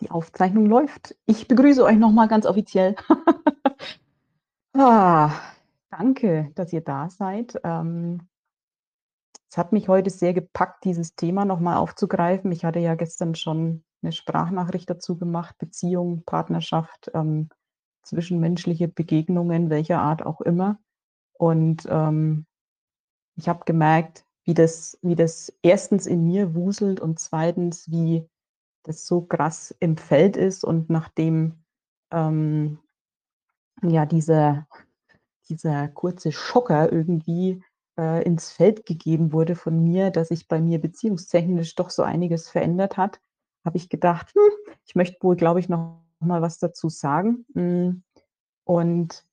Die Aufzeichnung läuft. Ich begrüße euch noch mal ganz offiziell. Ah, danke, dass ihr da seid. Ähm es hat mich heute sehr gepackt, dieses Thema noch mal aufzugreifen. Ich hatte ja gestern schon 'ne Sprachnachricht dazu gemacht, Beziehung, Partnerschaft, ähm, zwischenmenschliche Begegnungen, welcher Art auch immer. Und, ähm, ich habe gemerkt, wie das wie das 1. in mir wuselt und 2., wie das so krass im Feld ist und nachdem, ähm, ja, dieser dieser kurze Schocker irgendwie, äh, ins Feld gegeben wurde von mir, dass sich bei mir beziehungstechnisch doch so einiges verändert hat, habe ich gedacht: „Hm, ich möchte wohl, glaube ich, noch mal was dazu sagen.“ Hm, und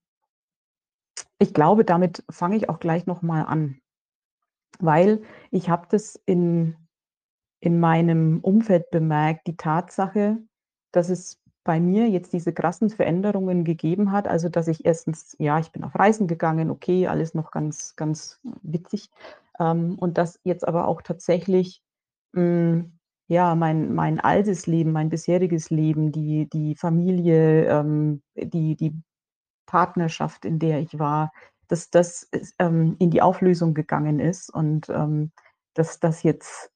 ich glaube, damit fange ich auch gleich noch mal an. Weil ich habe das in in meinem Umfeld bemerkt, die Tatsache, dass es bei mir jetzt diese krassen Veränderungen gegeben hat, also, dass ich 1. ja, ich bin auf Reisen gegangen, okay, alles noch ganz ganz witzig. Ähm, und dass jetzt aber auch tatsächlich, hm, ja, mein mein altes Leben, mein bisheriges Leben, die die Familie, ähm, die die Partnerschaft, in der ich war, dass das ähm, in die Auflösung gegangen ist und, ähm, dass das jetzt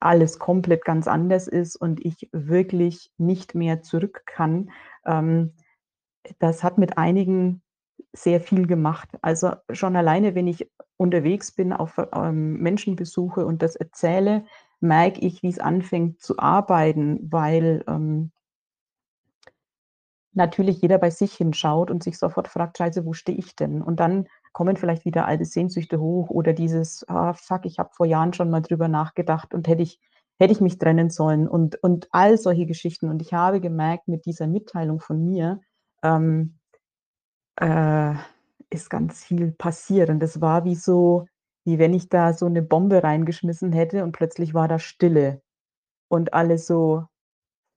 alles komplett ganz anders ist und ich wirklich nicht mehr zurück kann. Ähm, das hat mit einigen sehr viel gemacht. Also, schon alleine, wenn ich unterwegs bin auf, ähm, Menschenbesuche und das erzähle, merke ich, wie's anfängt zu arbeiten, weil, ähm natürlich jeder bei sich hinschaut und sich sofort fragt: „Scheiße, wo stehe ich denn?“ Und dann kommen vielleicht wieder alte Sehnsüchte hoch oder dieses: „Ah, fuck, ich habe vor Jahren schon mal drüber nachgedacht und hätte ich hätte ich mich trennen sollen?“ Und und all solche Geschichten. Und ich habe gemerkt, mit dieser Mitteilung von mir, ähm, äh, ist ganz viel passiert. Und das war wie so wie wenn ich da so 'ne Bombe reingeschmissen hätte und plötzlich war da Stille und alle so: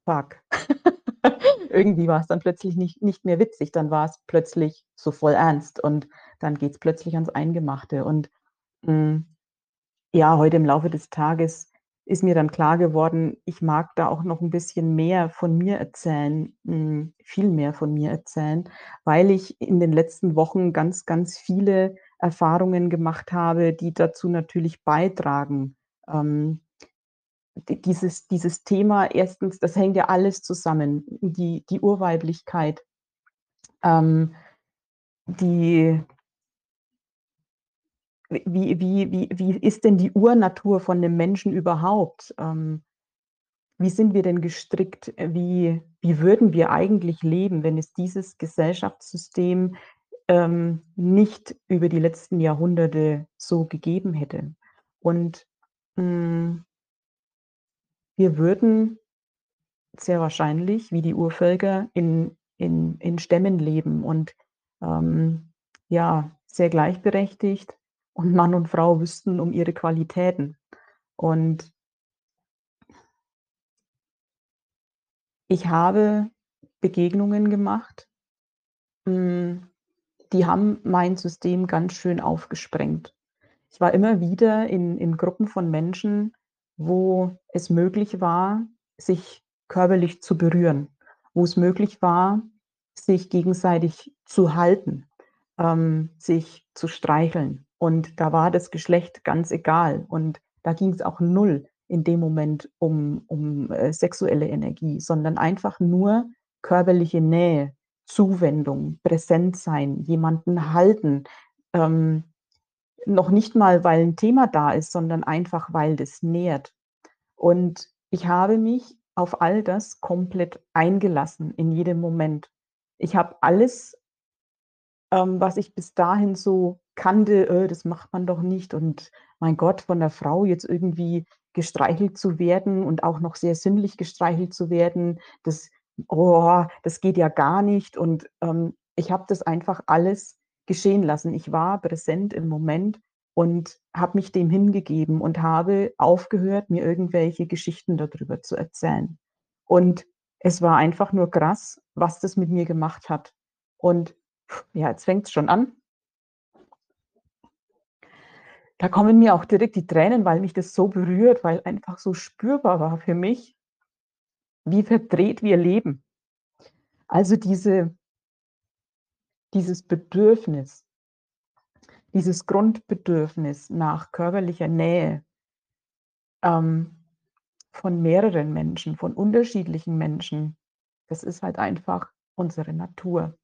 „Fuck.“ Irgendwie war's dann plötzlich nicht nicht mehr witzig, dann war's plötzlich so voll ernst und dann geht's plötzlich ans Eingemachte. Und, hm, ja, heute im Laufe des Tages ist mir dann klar geworden, ich mag da auch noch 'n bisschen mehr von mir erzählen, hm, viel mehr von mir erzählen, weil ich in den letzten Wochen ganz, ganz viele Erfahrungen gemacht habe, die dazu natürlich beitragen. Ähm, dieses dieses Thema 1., das hängt ja alles zusammen, die die Urweiblichkeit, ähm, die wie wie wie wie ist denn die Urnatur von 'nem Menschen überhaupt? Ähm, wie sind wir denn gestrickt? Äh, wie wie würden wir eigentlich leben, wenn es dieses Gesellschaftssystem, ähm, nicht über die letzten Jahrhunderte so gegeben hätte? Und, hm wir würden sehr wahrscheinlich wie die Urvölker in in in Stämmen leben und, ähm, ja, sehr gleichberechtigt und Mann und Frau wüssten um ihre Qualitäten. Und ich habe Begegnungen gemacht, hm, die haben mein System ganz schön aufgesprengt. Ich war immer wieder in in Gruppen von Menschen, wo es möglich war, sich körperlich zu berühren, wo es möglich war, sich gegenseitig zu halten, ähm, sich zu streicheln. Und da war das Geschlecht ganz egal. Und da ging's auch 0 in dem Moment um um, äh, sexuelle Energie, sondern einfach nur körperliche Nähe, Zuwendung, präsent sein, jemanden halten. Ähm, noch nicht mal, weil 'n Thema da ist, sondern einfach, weil das nährt. Und ich habe mich auf all das komplett eingelassen in jedem Moment. Ich habe alles ähm, was ich bis dahin so kannte: „Äh, das macht man doch nicht“ und mein Gott, von 'ner Frau jetzt irgendwie gestreichelt zu werden und auch noch sehr sinnlich gestreichelt zu werden, das oh, das geht ja gar nicht. Und, ähm, ich habe das einfach alles geschehen lassen. Ich war präsent im Moment und habe mich dem hingegeben und habe aufgehört, mir irgendwelche Geschichten da drüber zu erzählen. Und es war einfach nur krass, was das mit mir gemacht hat. Und ja, jetzt fängt's schon an. Da kommen mir auch direkt die Tränen, weil mich das so berührt, weil einfach so spürbar war für mich wie verdreht wir leben. Also diese dieses Bedürfnis dieses Grundbedürfnis nach körperlicher Nähe ähm, von mehreren Menschen, von unterschiedlichen Menschen, das ist halt einfach unsere Natur.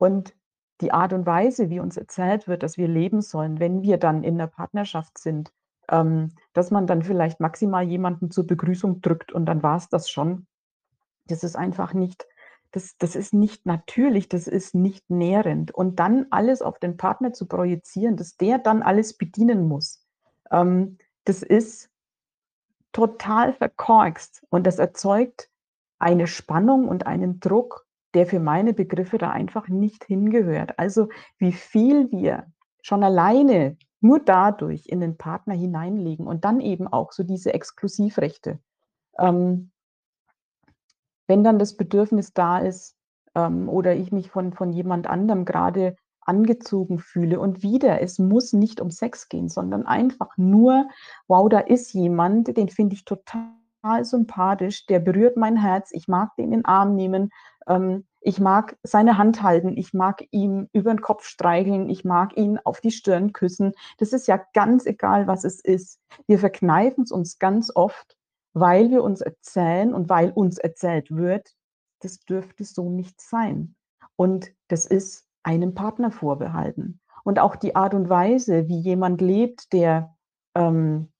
Und die Art und Weise, wie uns erzählt wird, dass wir leben sollen, wenn wir dann in der Partnerschaft sind, ähm, dass man dann vielleicht maximal jemanden zur Begrüßung drückt und dann war es das schon. Das ist einfach nicht das das ist nicht natürlich, das ist nicht nährend. Und dann alles auf den Partner zu projizieren, dass der dann alles bedienen muss, ähm, das ist total verkorkst und das erzeugt eine Spannung und einen Druck, der für meine Begriffe da einfach nicht hingehört. Also, wie viel wir schon alleine nur dadurch in den Partner hineinlegen und dann eben auch so diese Exklusivrechte. Ähm wenn dann das Bedürfnis da ist, ähm, oder ich mich von von jemand anderem grade angezogen fühle und wieder, es muss nicht um Sex gehen, sondern einfach nur: „Wow, da ist jemand, den finde ich total sympathisch, der berührt mein Herz, ich mag den in den Arm nehmen, ähm, ich mag seine Hand halten, ich mag ihm über 'n Kopf streicheln, ich mag ihn auf die Stirn küssen.“ Das ist ja ganz egal, was es ist. Wir verkneifen's uns ganz oft, weil wir uns erzählen und weil uns erzählt wird, das dürfte so nicht sein. Und das ist einem Partner vorbehalten. Und auch die Art und Weise, wie jemand lebt, der, ähm,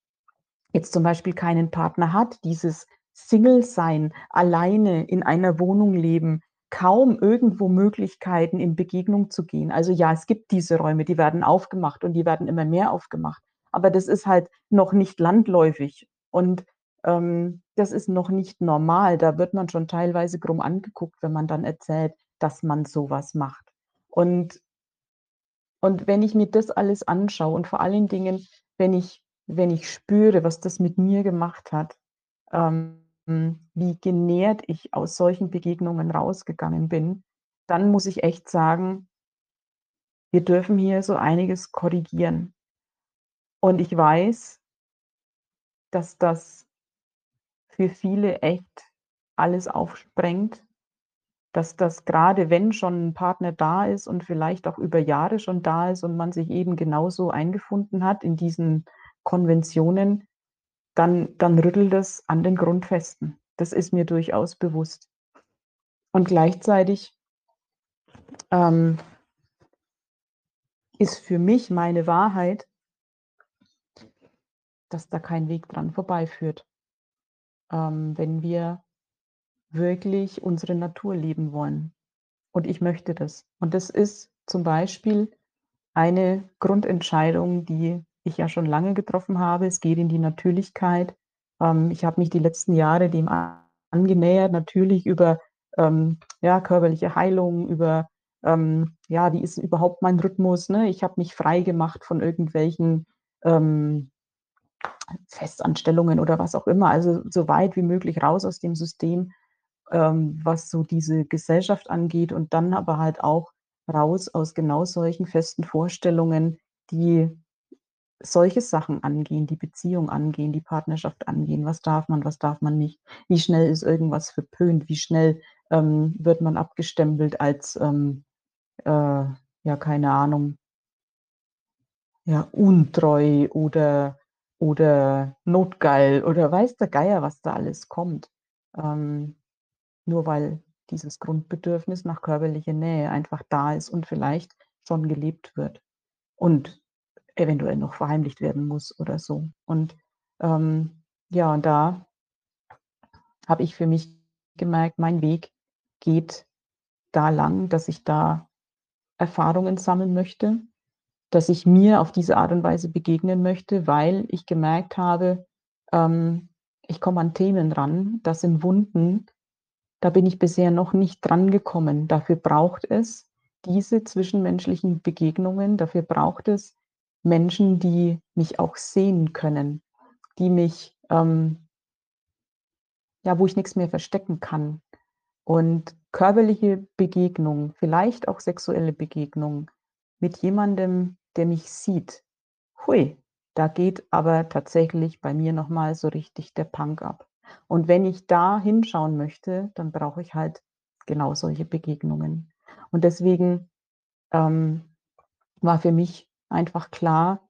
jetzt zum Beispiel keinen Partner hat, dieses Single-Sein, alleine in einer Wohnung leben, kaum irgendwo Möglichkeiten, in Begegnung zu gehen. Also ja, es gibt diese Räume, die werden aufgemacht und die werden immer mehr aufgemacht. Aber das ist halt noch nicht landläufig. Und ähm, das ist noch nicht normal. Da wird man schon teilweise krumm angeguckt, wenn man dann erzählt, dass man so was macht. Und und wenn ich mir das alles anschaue und vor allen Dingen, wenn ich wenn ich spüre, was das mit mir gemacht hat, ähm, wie genährt ich aus solchen Begegnungen rausgegangen bin, dann muss ich echt sagen wir dürfen hier so einiges korrigieren. Und ich weiß dass das für viele echt alles aufsprengt, dass das grade wenn schon 'n Partner da ist und vielleicht auch über Jahre schon da ist und man sich eben genauso eingefunden hat in diesen Konventionen, dann dann rüttelt es an den Grundfesten. Das ist mir durchaus bewusst. Und gleichzeitig ähm ist für mich meine Wahrheit dass da kein Weg dran vorbeiführt ähm, wenn wir wirklich unsere Natur leben wollen. Und ich möchte das. Und das ist zum Beispiel eine Grundentscheidung, die ich ja schon lange getroffen habe. Es geht in die Natürlichkeit. Ähm, ich habe mich die letzten Jahre dem angenähert, natürlich über, ähm, ja, körperliche Heilung, über, ähm, ja, wie ist überhaupt mein Rhythmus, ne? Ich habe mich freigemacht von irgendwelchen, ähm Festanstellungen oder was auch immer, also so weit wie möglich raus aus dem System, ähm, was so diese Gesellschaft angeht und dann aber halt auch raus aus genau solchen festen Vorstellungen, die solche Sachen angehen, die Beziehung angehen, die Partnerschaft angehen. Was darf man, was darf man nicht? Wie schnell ist irgendwas verpönt? Wie schnell, ähm, wird man abgestempelt als, ähm, äh, ja, keine Ahnung ja, untreu oder oder notgeil oder weiß der Geier, was da alles kommt. Ähm, nur weil dieses Grundbedürfnis nach körperlicher Nähe einfach da ist und vielleicht schon gelebt wird und eventuell noch verheimlicht werden muss oder so. Und, ähm, ja, und da habe ich für mich gemerkt, mein Weg geht da lang, dass ich da Erfahrungen sammeln möchte, dass ich mir auf diese Art und Weise begegnen möchte, weil ich gemerkt habe, ähm, ich komme an Themen ran, das sind Wunden, da bin ich bisher noch nicht drangekommen. Dafür braucht es diese zwischenmenschlichen Begegnungen, dafür braucht es Menschen, die mich auch sehen können, die mich, ähm ja, wo ich nix mehr verstecken kann. Und körperliche Begegnung, vielleicht auch sexuelle Begegnung mit jemandem, der mich sieht, hui, da geht aber tatsächlich bei mir noch mal so richtig der Punk ab. Und wenn ich da hinschauen möchte, dann brauche ich halt genau solche Begegnungen. Und deswegen, ähm, war für mich einfach klar,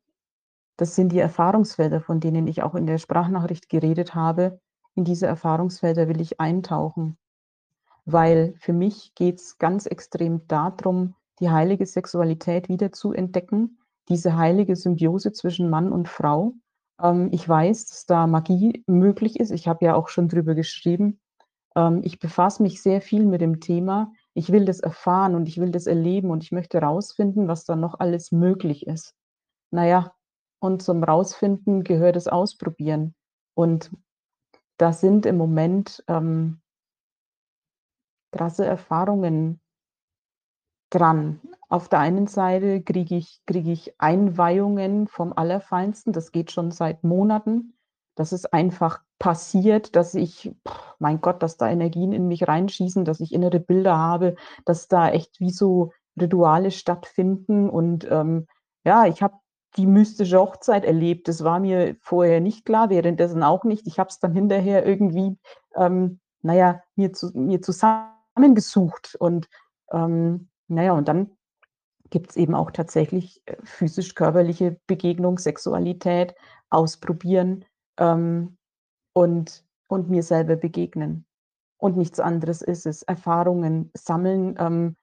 das sind die Erfahrungsfelder, von denen ich auch in der Sprachnachricht geredet habe. In diese Erfahrungsfelder will ich eintauchen, weil für mich geht's ganz extrem da drum, die heilige Sexualität wieder zu entdecken, diese heilige Symbiose zwischen Mann und Frau. Ähm, ich weiß, dass da Magie möglich ist. Ich habe ja auch schon drüber geschrieben. Ähm, ich befasse mich sehr viel mit dem Thema. Ich will das erfahren und ich will das erleben und ich möchte rausfinden, was da noch alles möglich ist. Na ja, und zum Rausfinden gehört das Ausprobieren. Und da sind im Moment, ähm krasse Erfahrungen dran. Auf der einen Seite kriege ich kriege ich Einweihungen vom Allerfeinsten. Das geht schon seit Monaten. Das ist einfach passiert, dass ich mein Gott, dass da Energien in mich reinschießen, dass ich innere Bilder habe, dass da echt wie so Rituale stattfinden. Und, ähm, ja, ich habe die mystische Hochzeit erlebt. Das war mir vorher nicht klar, währenddessen auch nicht. Ich habe es dann hinterher irgendwie, ähm, na ja, mir zu mir zusammengesucht und, ähm, na ja, und dann gibt's eben auch tatsächlich, äh, physisch-körperliche Begegnung, Sexualität, ausprobieren, ähm, und und mir selber begegnen. Und nichts anderes ist es. Erfahrungen sammeln, ähm,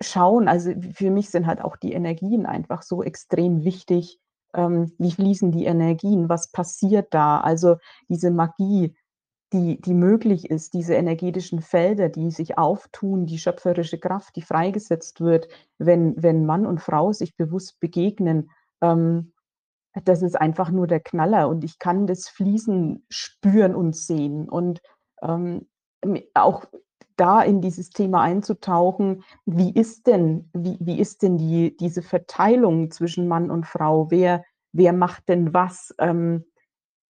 schauen. Also, für mich sind halt auch die Energien einfach so extrem wichtig. Ähm, wie fließen die Energien? Was passiert da? Also, diese Magie, die die möglich ist, diese energetischen Felder, die sich auftun, die schöpferische Kraft, die freigesetzt wird, wenn wenn Mann und Frau sich bewusst begegnen, ähm, das ist einfach nur der Knaller und ich kann das Fließen spüren und sehen. Und, ähm, auch da in dieses Thema einzutauchen, wie ist denn wie wie ist denn die diese Verteilung zwischen Mann und Frau? Wer wer macht denn was? Ähm,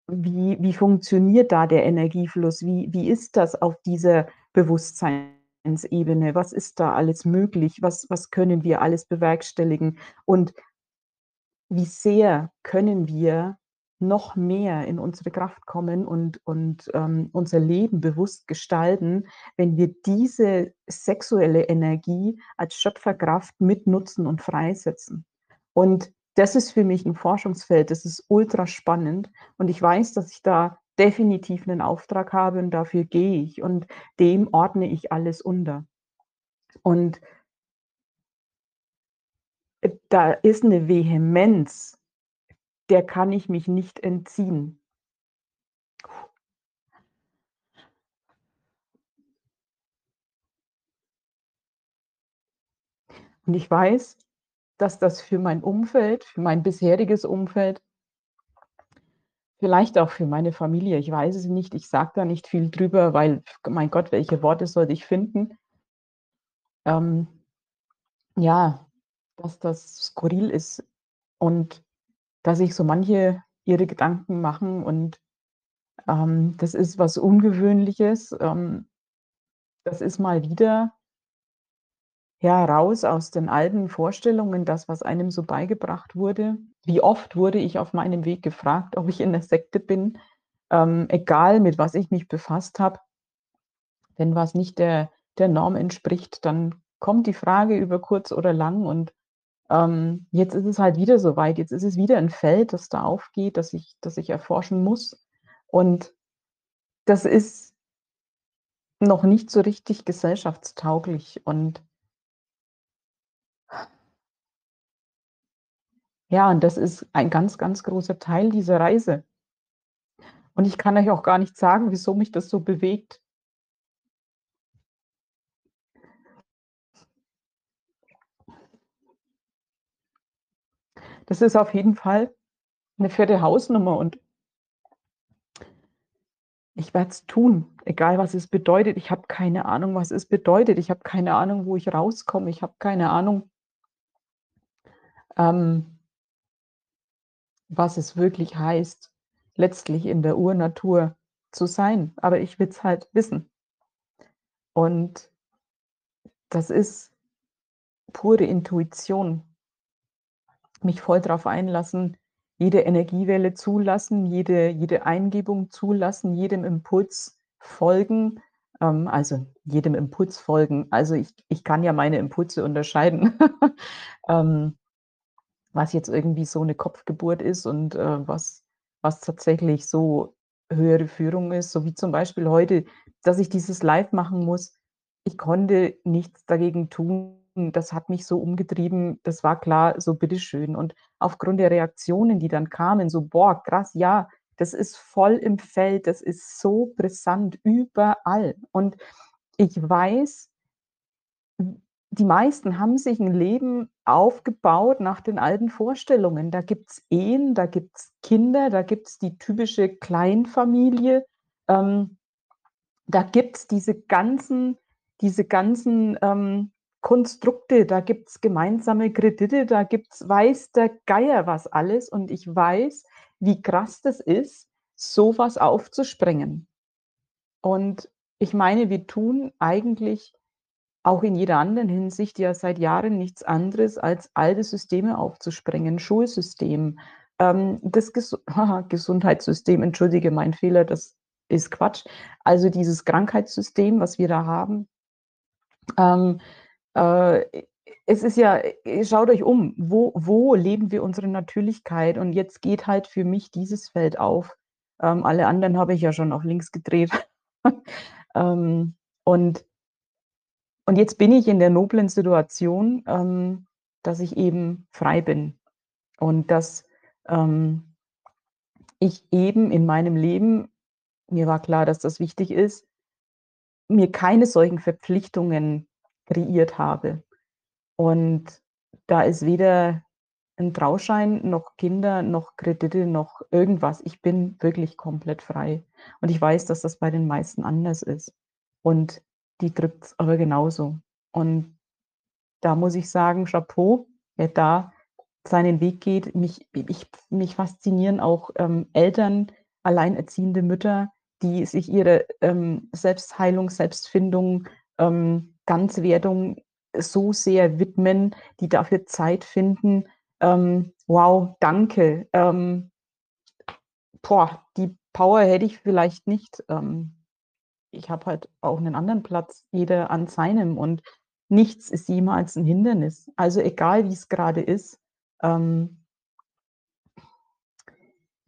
wie wie funktioniert da der Energiefluss? Wie wie ist das auf dieser Bewusstseinsebene? Was ist da alles möglich? Was was können wir alles bewerkstelligen? Und wie sehr können wir noch mehr in unsere Kraft kommen und und, ähm, unser Leben bewusst gestalten, wenn wir diese sexuelle Energie als Schöpferkraft mitnutzen und freisetzen. Und das ist für mich 'n Forschungsfeld, das ist ultraspannend und ich weiß, dass ich da definitiv 'nen Auftrag habe und dafür gehe ich und dem ordne ich alles unter. Und da ist 'ne Vehemenz, der kann ich mich nicht entziehen. Und ich weiß, dass das für mein Umfeld für mein bisheriges Umfeld vielleicht auch für meine Familie, ich weiß es nicht, ich sage da nicht viel drüber, weil, mein Gott, welche Worte sollte ich finden? Ähm, ja, dass das skurril ist und dass sich so manche ihre Gedanken machen und, ähm, das ist was Ungewöhnliches. Ähm, das ist mal wieder ja, aus den alten Vorstellungen, das, was einem so beigebracht wurde. Wie oft wurde ich auf meinem Weg gefragt, ob ich in 'ner Sekte bin, ähm, egal mit was ich mich befasst habe. Wenn was nicht der der Norm entspricht, dann kommt die Frage über kurz oder lang und, ähm, jetzt ist es halt wieder so weit. Jetzt ist es wieder 'n Feld, das da aufgeht, das ich das ich erforschen muss. Und das ist noch nicht so richtig gesellschaftstauglich und Ja, und das ist ein ganz, ganz großer Teil dieser Reise. Und ich kann euch auch gar nicht sagen, wieso mich das so bewegt. Das ist auf jeden Fall 'ne fette Hausnummer und ich werde es tun, egal was es bedeutet. Ich habe keine Ahnung, was es bedeutet. Ich habe keine Ahnung, wo ich rauskomme. Ich habe keine Ahnung ähm was es wirklich heißt, letztlich in der Urnatur zu sein, aber ich will's halt wissen. Und das ist pure Intuition. Mich voll drauf einlassen, jede Energiewelle zulassen, jede jede Eingebung zulassen, jedem Impuls folgen, ähm, also jedem Impuls folgen. Also, ich ich kann ja meine Impulse unterscheiden, ähm, was jetzt irgendwie so 'ne Kopfgeburt ist und, äh, was was tatsächlich so höhere Führung ist, so wie zum Beispiel heute, dass ich dieses Live machen muss. Ich konnte nichts dagegen tun. Das hat mich so umgetrieben. Das war klar, so bitteschön. Und aufgrund der Reaktionen, die dann kamen, so: „Boah, krass, ja, das ist voll im Feld, das ist so brisant überall.“ Und ich weiß die meisten haben sich 'n Leben aufgebaut nach den alten Vorstellungen. Da gibt's Ehen, da gibt's Kinder, da gibt's die typische Kleinfamilie. Ähm, da gibt's diese ganzen diese ganzen, ähm, Konstrukte, da gibt's gemeinsame Kredite, da gibt's weiß der Geier was alles. Und ich weiß, wie krass das ist, so was aufzusprengen. Und ich meine, wir tun eigentlich auch in jeder anderen Hinsicht ja seit Jahren nichts anderes, als alte Systeme aufzusprengen. Schulsystem, ähm, das Gesu Gesundheitssystem, entschuldige, mein Fehler, das ist Quatsch. Also, dieses Krankheitssystem, was wir da haben. Ähm, äh, es ist ja äh, schaut euch um, wo wo leben wir unsere Natürlichkeit? Und jetzt geht halt für mich dieses Feld auf. Ähm, alle anderen habe ich ja schon auf links gedreht. Ähm, und und jetzt bin ich in der noblen Situation, ähm, dass ich eben frei bin und dass, ähm, ich eben in meinem Leben mir war klar, dass das wichtig ist mir keine solchen Verpflichtungen kreiert habe. Und da ist weder 'n Trauschein noch Kinder noch Kredite noch irgendwas. Ich bin wirklich komplett frei. Und ich weiß, dass das bei den meisten anders ist. Und die drückt's aber genauso. Und da muss ich sagen, Chapeau, wer da seinen Weg geht. Mich ich mich faszinieren auch, ähm, Eltern, alleinerziehende Mütter, die sich ihre, ähm, Selbstheilung, Selbstfindung, ähm, Ganzwerdung so sehr widmen, die dafür Zeit finden. Ähm, wow, danke. Ähm, boah, die Power hätte ich vielleicht nicht. Ähm, ich habe halt auch 'nen anderen Platz, jeder an seinem und nichts ist jemals 'n Hindernis. Also, egal wie's grade ist, ähm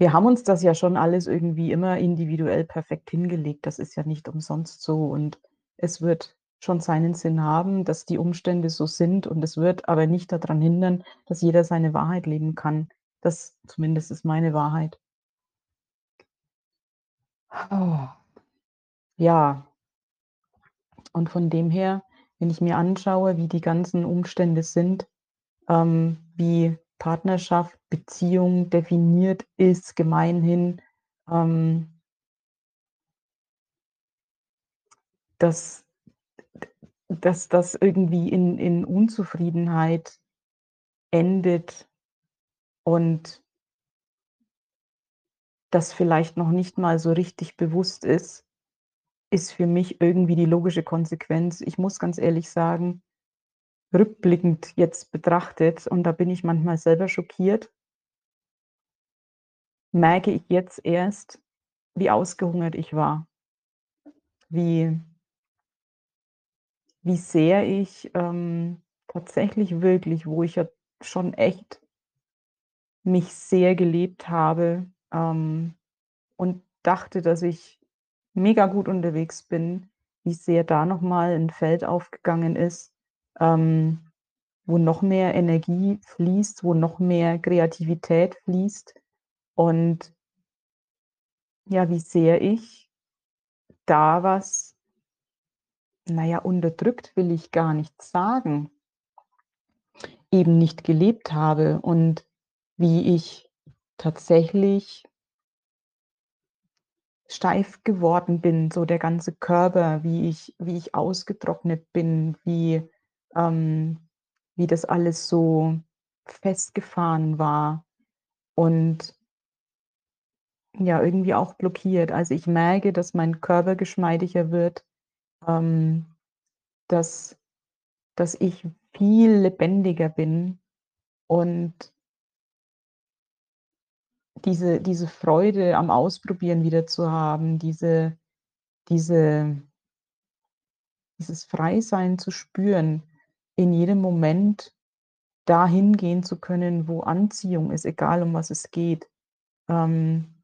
wir haben uns das ja schon alles irgendwie immer individuell perfekt hingelegt. Das ist ja nicht umsonst so. Und es wird schon seinen Sinn haben, dass die Umstände so sind. Und es wird aber nicht da dran hindern, dass jeder seine Wahrheit leben kann. Das zumindest ist meine Wahrheit. Ja. Und von dem her, wenn ich mir anschaue, wie die ganzen Umstände sind, ähm, wie Partnerschaft, Beziehung definiert ist gemeinhin, ähm dass dass das irgendwie in in Unzufriedenheit endet und das vielleicht noch nicht mal so richtig bewusst ist, ist für mich irgendwie die logische Konsequenz. Ich muss ganz ehrlich sagen, rückblickend jetzt betrachtet, und da bin ich manchmal selber schockiert merke ich jetzt erst, wie ausgehungert ich war. Wie wie sehr ich, ähm, tatsächlich wirklich, wo ich ja schon echt mich sehr gelebt habe, ähm, und dachte, dass ich mega gut unterwegs bin, wie sehr da noch mal 'n Feld aufgegangen ist, ähm, wo noch mehr Energie fließt, wo noch mehr Kreativität fließt. Und ja, wie sehr ich da was na ja, unterdrückt will ich gar nicht sagen eben nicht gelebt habe und wie ich tatsächlich steif geworden bin, so der ganze Körper, wie ich wie ich ausgetrocknet bin, wie ähm, wie das alles so festgefahren war und ja, irgendwie auch blockiert. Also, ich merke, dass mein Körper geschmeidiger wird, ähm, dass dass ich viel lebendiger bin und diese diese Freude am Ausprobieren wieder zu haben, diese diese dieses Freisein zu spüren, in jedem Moment dahin gehen zu können, wo Anziehung ist, egal um was es geht. Ähm,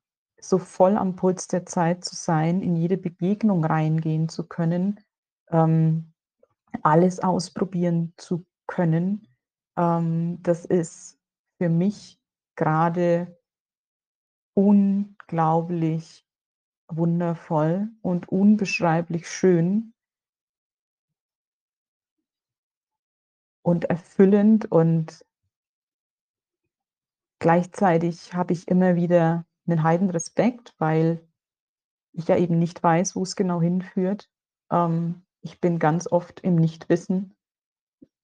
so voll am Puls der Zeit zu sein, in jede Begegnung reingehen zu können, ähm, alles ausprobieren zu können, ähm, das ist für mich grade unglaublich wundervoll und unbeschreiblich schön. Und erfüllend und gleichzeitig habe ich immer wieder 'nen Heidenrespekt, weil ich ja eben nicht weiß, wo's genau hinführt. Ähm, ich bin ganz oft im Nichtwissen.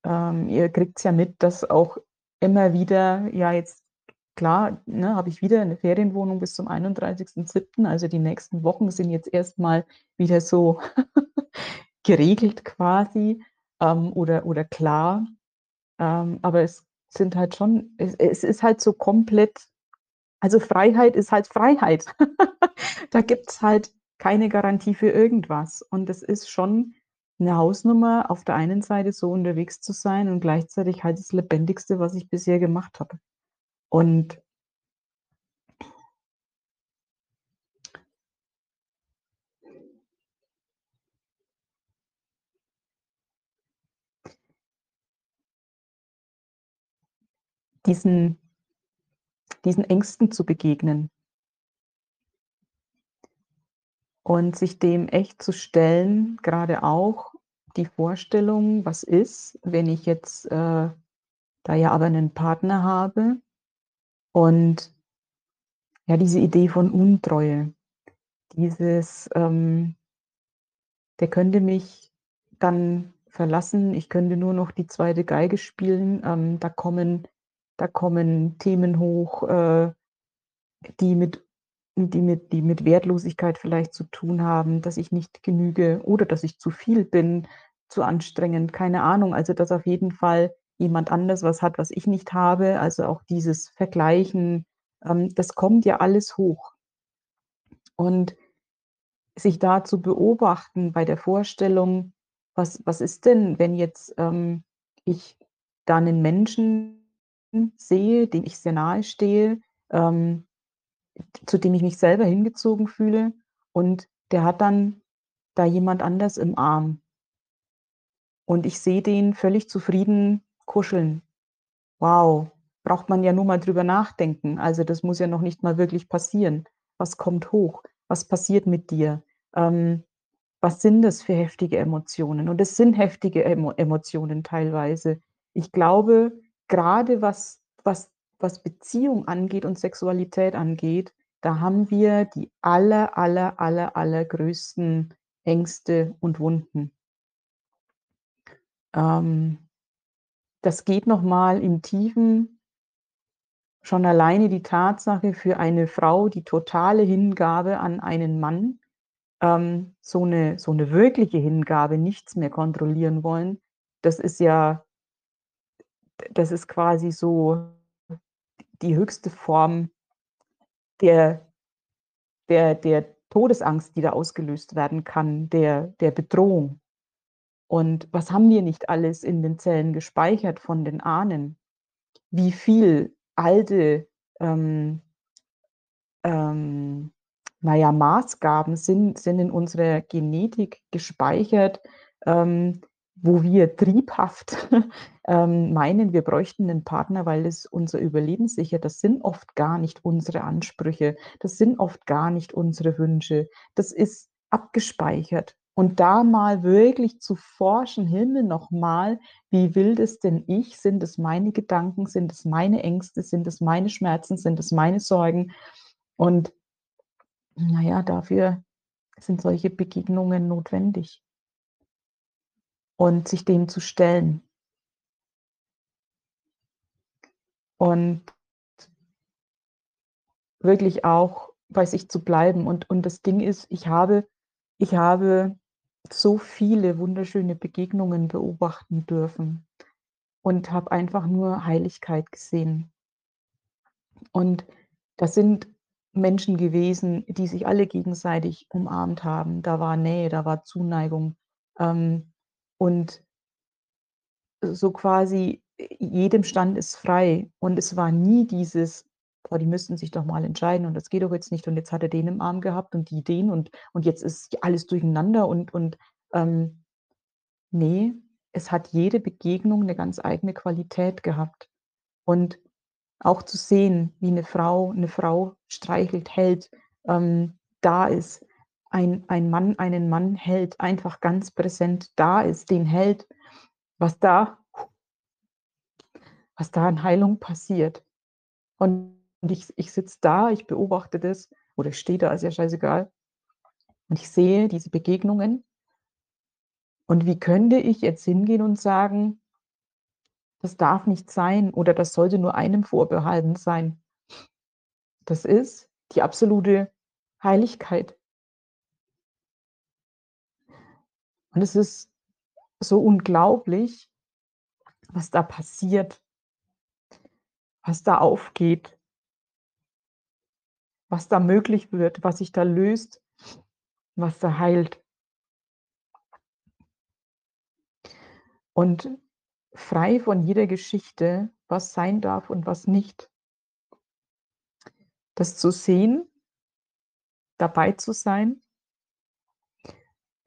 Ähm, ihr kriegt's ja mit, dass auch immer wieder ja, jetzt klar, ne, habe ich wieder 'ne Ferienwohnung bis zum 31.07. Also, die nächsten Wochen sind jetzt erst mal wieder so geregelt quasi, ähm, oder oder klar. Ähm, aber es sind halt schon es es ist halt so komplett also, Freiheit ist halt Freiheit. Da gibt's halt keine Garantie für irgendwas. Und es ist schon 'ne Hausnummer, auf der einen Seite so unterwegs zu sein und gleichzeitig halt das Lebendigste, was ich bisher gemacht habe. Und Diesen diesen Ängsten zu begegnen. Und sich dem echt zu stellen, grade auch die Vorstellung, was ist, wenn ich jetzt, äh, da ja aber 'nen Partner habe und ja, diese Idee von Untreue, dieses, ähm der könnte mich dann verlassen, ich könnte nur noch die 2. Geige spielen. Ähm, da kommen da kommen Themen hoch, äh, die mit die mit die mit Wertlosigkeit vielleicht zu tun haben, dass ich nicht genüge oder dass ich zu viel bin, zu anstrengend, keine Ahnung. Also, dass auf jeden Fall jemand anders was hat, was ich nicht habe. Also, auch dieses Vergleichen, ähm, das kommt ja alles hoch. Und sich da zu beobachten bei der Vorstellung: „Was was ist denn, wenn jetzt, ähm, ich da 'nen Menschen sehe, dem ich sehr nahe stehe, ähm, zu dem ich mich selber hingezogen fühle und der hat dann da jemand anders im Arm.“ Und ich sehe den völlig zufrieden kuscheln. Wow, braucht man ja nur mal drüber nachdenken. Also, das muss ja noch nicht mal wirklich passieren. Was kommt hoch? Was passiert mit dir? Ähm, was sind das für heftige Emotionen? Und es sind heftige Emo Emotionen teilweise. Ich glaube, grade was was was Beziehung angeht und Sexualität angeht, da haben wir die aller, aller, aller, allergrößten Ängste und Wunden. Ähm, das geht noch mal im Tiefen schon alleine die Tatsache für eine Frau, die totale Hingabe an einen Mann, ähm, so 'ne so 'ne wirkliche Hingabe, nichts mehr kontrollieren wollen, das ist ja das ist quasi so die höchste Form der der der Todesangst, die da ausgelöst werden kann, der der Bedrohung. Und was haben wir nicht alles in den Zellen gespeichert von den Ahnen? Wie viel alte, ähm ähm, na ja, Maßgaben sind sind in unserer Genetik gespeichert, ähm, wo wir triebhaft, ähm, meinen, wir bräuchten 'nen Partner, weil es unser Überleben sichert. Das sind oft gar nicht unsere Ansprüche. Das sind oft gar nicht unsere Wünsche. Das ist abgespeichert. Und da mal wirklich zu forschen: „Himmel noch mal, wie will das denn ich? Sind es meine Gedanken? Sind es meine Ängste? Sind es meine Schmerzen? Sind es meine Sorgen?“ Und na ja, dafür sind solche Begegnungen notwendig. Und sich dem zu stellen. Und wirklich auch bei sich zu bleiben. Und und das Ding ist, ich habe ich habe so viele wunderschöne Begegnungen beobachten dürfen und habe einfach nur Heiligkeit gesehen. Und Das sind Menschen gewesen, die sich alle gegenseitig umarmt haben. Da war Nähe, da war Zuneigung. Ähm, und so quasi jedem stand es frei. Und es war nie dieses: „Boah, die müssten sich doch mal entscheiden und das geht doch jetzt nicht und jetzt hat er den im Arm gehabt und die den und und jetzt ist alles durcheinander“ und und, ähm ne, es hat jede Begegnung 'ne ganz eigene Qualität gehabt. Und auch zu sehen, wie 'ne Frau 'ne Frau streichelt, hält, ähm, da ist, ein ein Mann einen Mann hält, einfach ganz präsent da ist, den hält, was da was da an Heilung passiert. Und ich ich sitze da, ich beobachte das oder ich stehe da, ist ja scheißegal. Und ich sehe diese Begegnungen. Und wie könnte ich jetzt hingehen und sagen das darf nicht sein oder das sollte nur einem vorbehalten sein? Das ist die absolute Heiligkeit. Und es ist so unglaublich, was da passiert. Was da aufgeht. Was da möglich wird, was sich da löst, was da heilt. Und frei von jeder Geschichte, was sein darf und was nicht. Das zu sehen dabei zu sein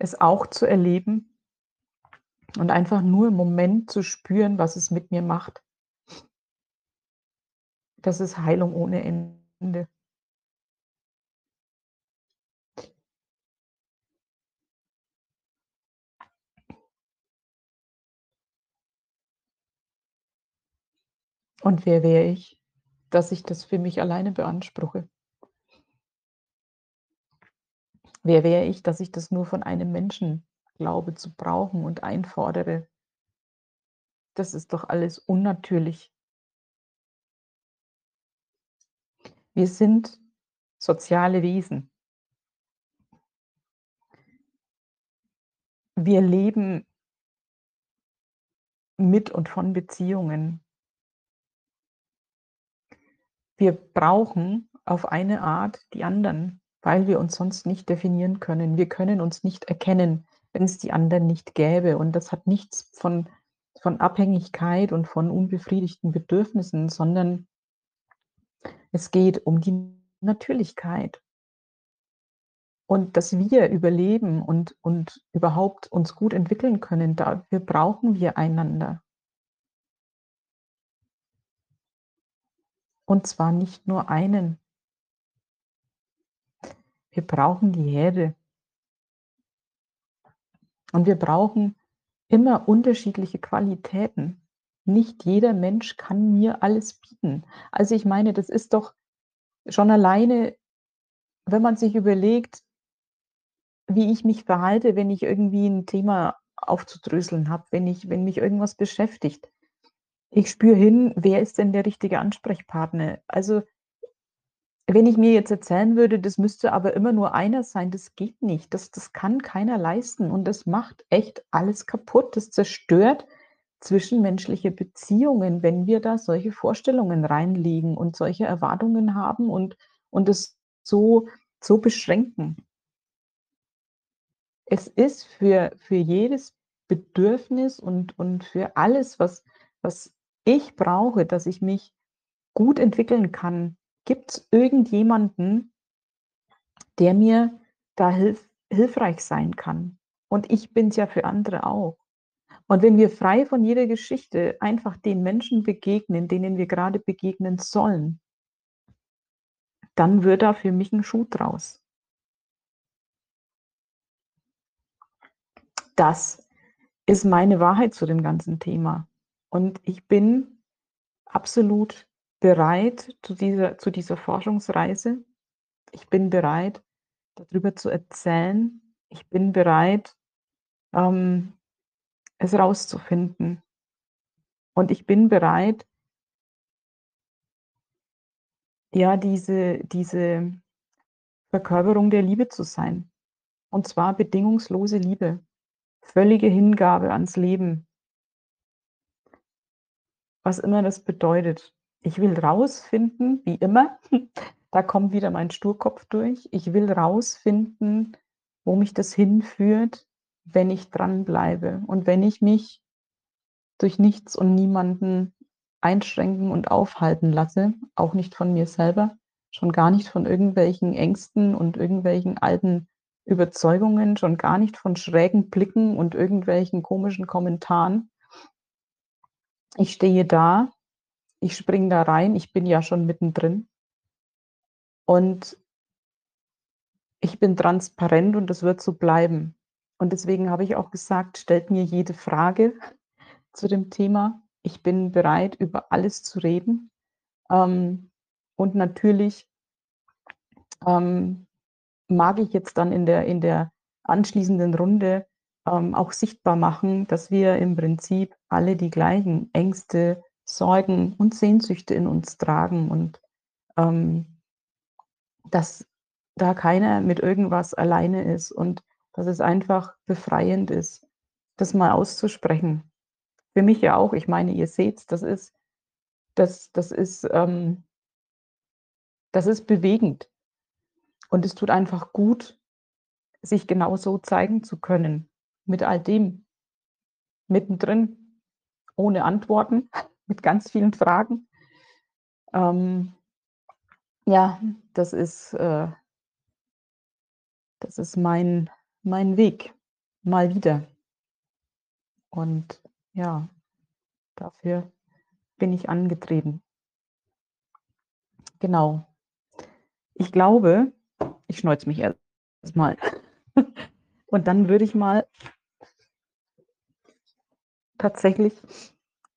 es auch zu erleben und einfach nur im Moment zu spüren, was es mit mir macht. Das ist Heilung ohne Ende. Und wer wäre ich, dass ich das für mich alleine beanspruche? Wer wäre ich, dass ich das nur von einem Menschen glaube zu brauchen und einfordere? Das ist doch alles unnatürlich. Wir sind soziale Wesen. Wir leben mit und von Beziehungen. Wir brauchen auf eine Art die anderen, weil wir uns sonst nicht definieren können. Wir können uns nicht erkennen, wenn's die anderen nicht gäbe. Und das hat nichts von von Abhängigkeit und von unbefriedigten Bedürfnissen, sondern es geht um die Natürlichkeit. Und dass wir überleben und und überhaupt uns gut entwickeln können, dafür brauchen wir einander. Und zwar nicht nur einen. Wir brauchen die Herde. Und wir brauchen immer unterschiedliche Qualitäten. Nicht jeder Mensch kann mir alles bieten. Also, ich meine, das ist doch schon alleine, wenn man sich überlegt wie ich mich verhalte, wenn ich irgendwie 'n Thema aufzudröseln habe, wenn wenn mich irgendwas beschäftigt. Ich spüre hin, wer ist denn der richtige Ansprechpartner? Also wenn ich mir jetzt erzählen würde, das müsste aber immer nur einer sein, das geht nicht. Das das kann keiner leisten und das macht echt alles kaputt. Das zerstört zwischenmenschliche Beziehungen, wenn wir da solche Vorstellungen reinlegen und solche Erwartungen haben und und es so so beschränken. Es ist für für jedes Bedürfnis und und für alles, was was ich brauche, dass ich mich gut entwickeln kann, gibt's irgendjemanden der mir da hilf hilfreich sein kann. Und ich bin's ja für andere auch. Und wenn wir frei von jeder Geschichte einfach den Menschen begegnen, denen wir grade begegnen sollen dann wird da für mich 'n Schuh draus. Das ist meine Wahrheit zu dem ganzen Thema. Und ich bin absolut bereit zu dieser zu dieser Forschungsreise. Ich bin bereit, da drüber zu erzählen. Ich bin bereit, ähm, es rauszufinden. Und ich bin bereit ja, diese diese Verkörperung der Liebe zu sein. Und zwar bedingungslose Liebe, völlige Hingabe ans Leben. Was immer das bedeutet. Ich will rausfinden, wie immer, da kommt wieder mein Sturkopf durch. Ich will rausfinden, wo mich das hinführt, wenn ich dranbleibe und wenn ich mich durch nichts und niemanden einschränken und aufhalten lasse, auch nicht von mir selber, schon gar nicht von irgendwelchen Ängsten und irgendwelchen alten Überzeugungen, schon gar nicht von schrägen Blicken und irgendwelchen komischen Kommentaren. Ich stehe da, ich springe da rein, ich bin ja schon mittendrin. Und ich bin transparent und das wird so bleiben. Und deswegen habe ich auch gesagt, stellt mir jede Frage zu dem Thema. Ich bin bereit, über alles zu reden. Ähm, und natürlich ähm, mag ich jetzt dann in der, in der anschließenden Runde ähm, auch sichtbar machen, dass wir im Prinzip alle die gleichen Ängste, Sorgen und Sehnsüchte in uns tragen und ähm, dass da keiner mit irgendwas alleine ist und dass es einfach befreiend ist, das mal auszusprechen. Für mich ja auch. Ich meine, ihr seht, das ist, das, das ist, ähm, das ist bewegend. Und es tut einfach gut, sich genau so zeigen zu können, mit all dem mittendrin, ohne Antworten, mit ganz vielen Fragen. Ähm, ja, das ist, äh, das ist mein, mein Weg, mal wieder. Und ja, dafür bin ich angetreten. Genau. Ich glaube, ich schneuze mich erst mal. Und dann würde ich mal tatsächlich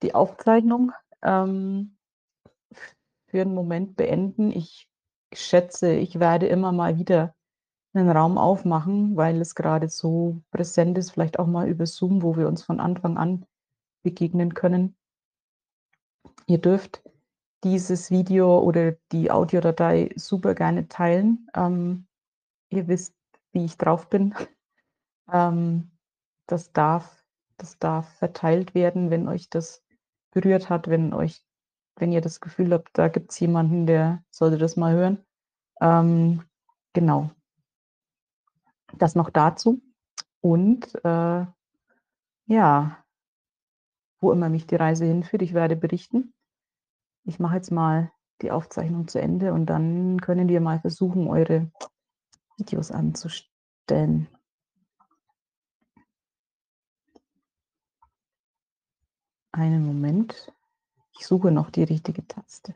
die Aufzeichnung ähm, für einen Moment beenden. Ich schätze, ich werde immer mal wieder einen Raum aufmachen, weil es gerade so präsent ist, vielleicht auch mal über Zoom, wo wir uns von Anfang an begegnen können. Ihr dürft dieses Video oder die Audiodatei super gerne teilen. Ähm, ihr wisst, wie ich drauf bin. Ähm, das, darf, das darf verteilt werden, wenn euch das berührt hat, wenn euch, wenn ihr das Gefühl habt, da gibt es jemanden, der sollte das mal hören. Ähm, genau. Das noch dazu. Und äh, ja, wo immer mich die Reise hinführt, ich werde berichten. Ich mache jetzt mal die Aufzeichnung zu Ende und dann können wir mal versuchen, eure Videos anzustellen. Einen Moment. Ich suche noch die richtige Taste.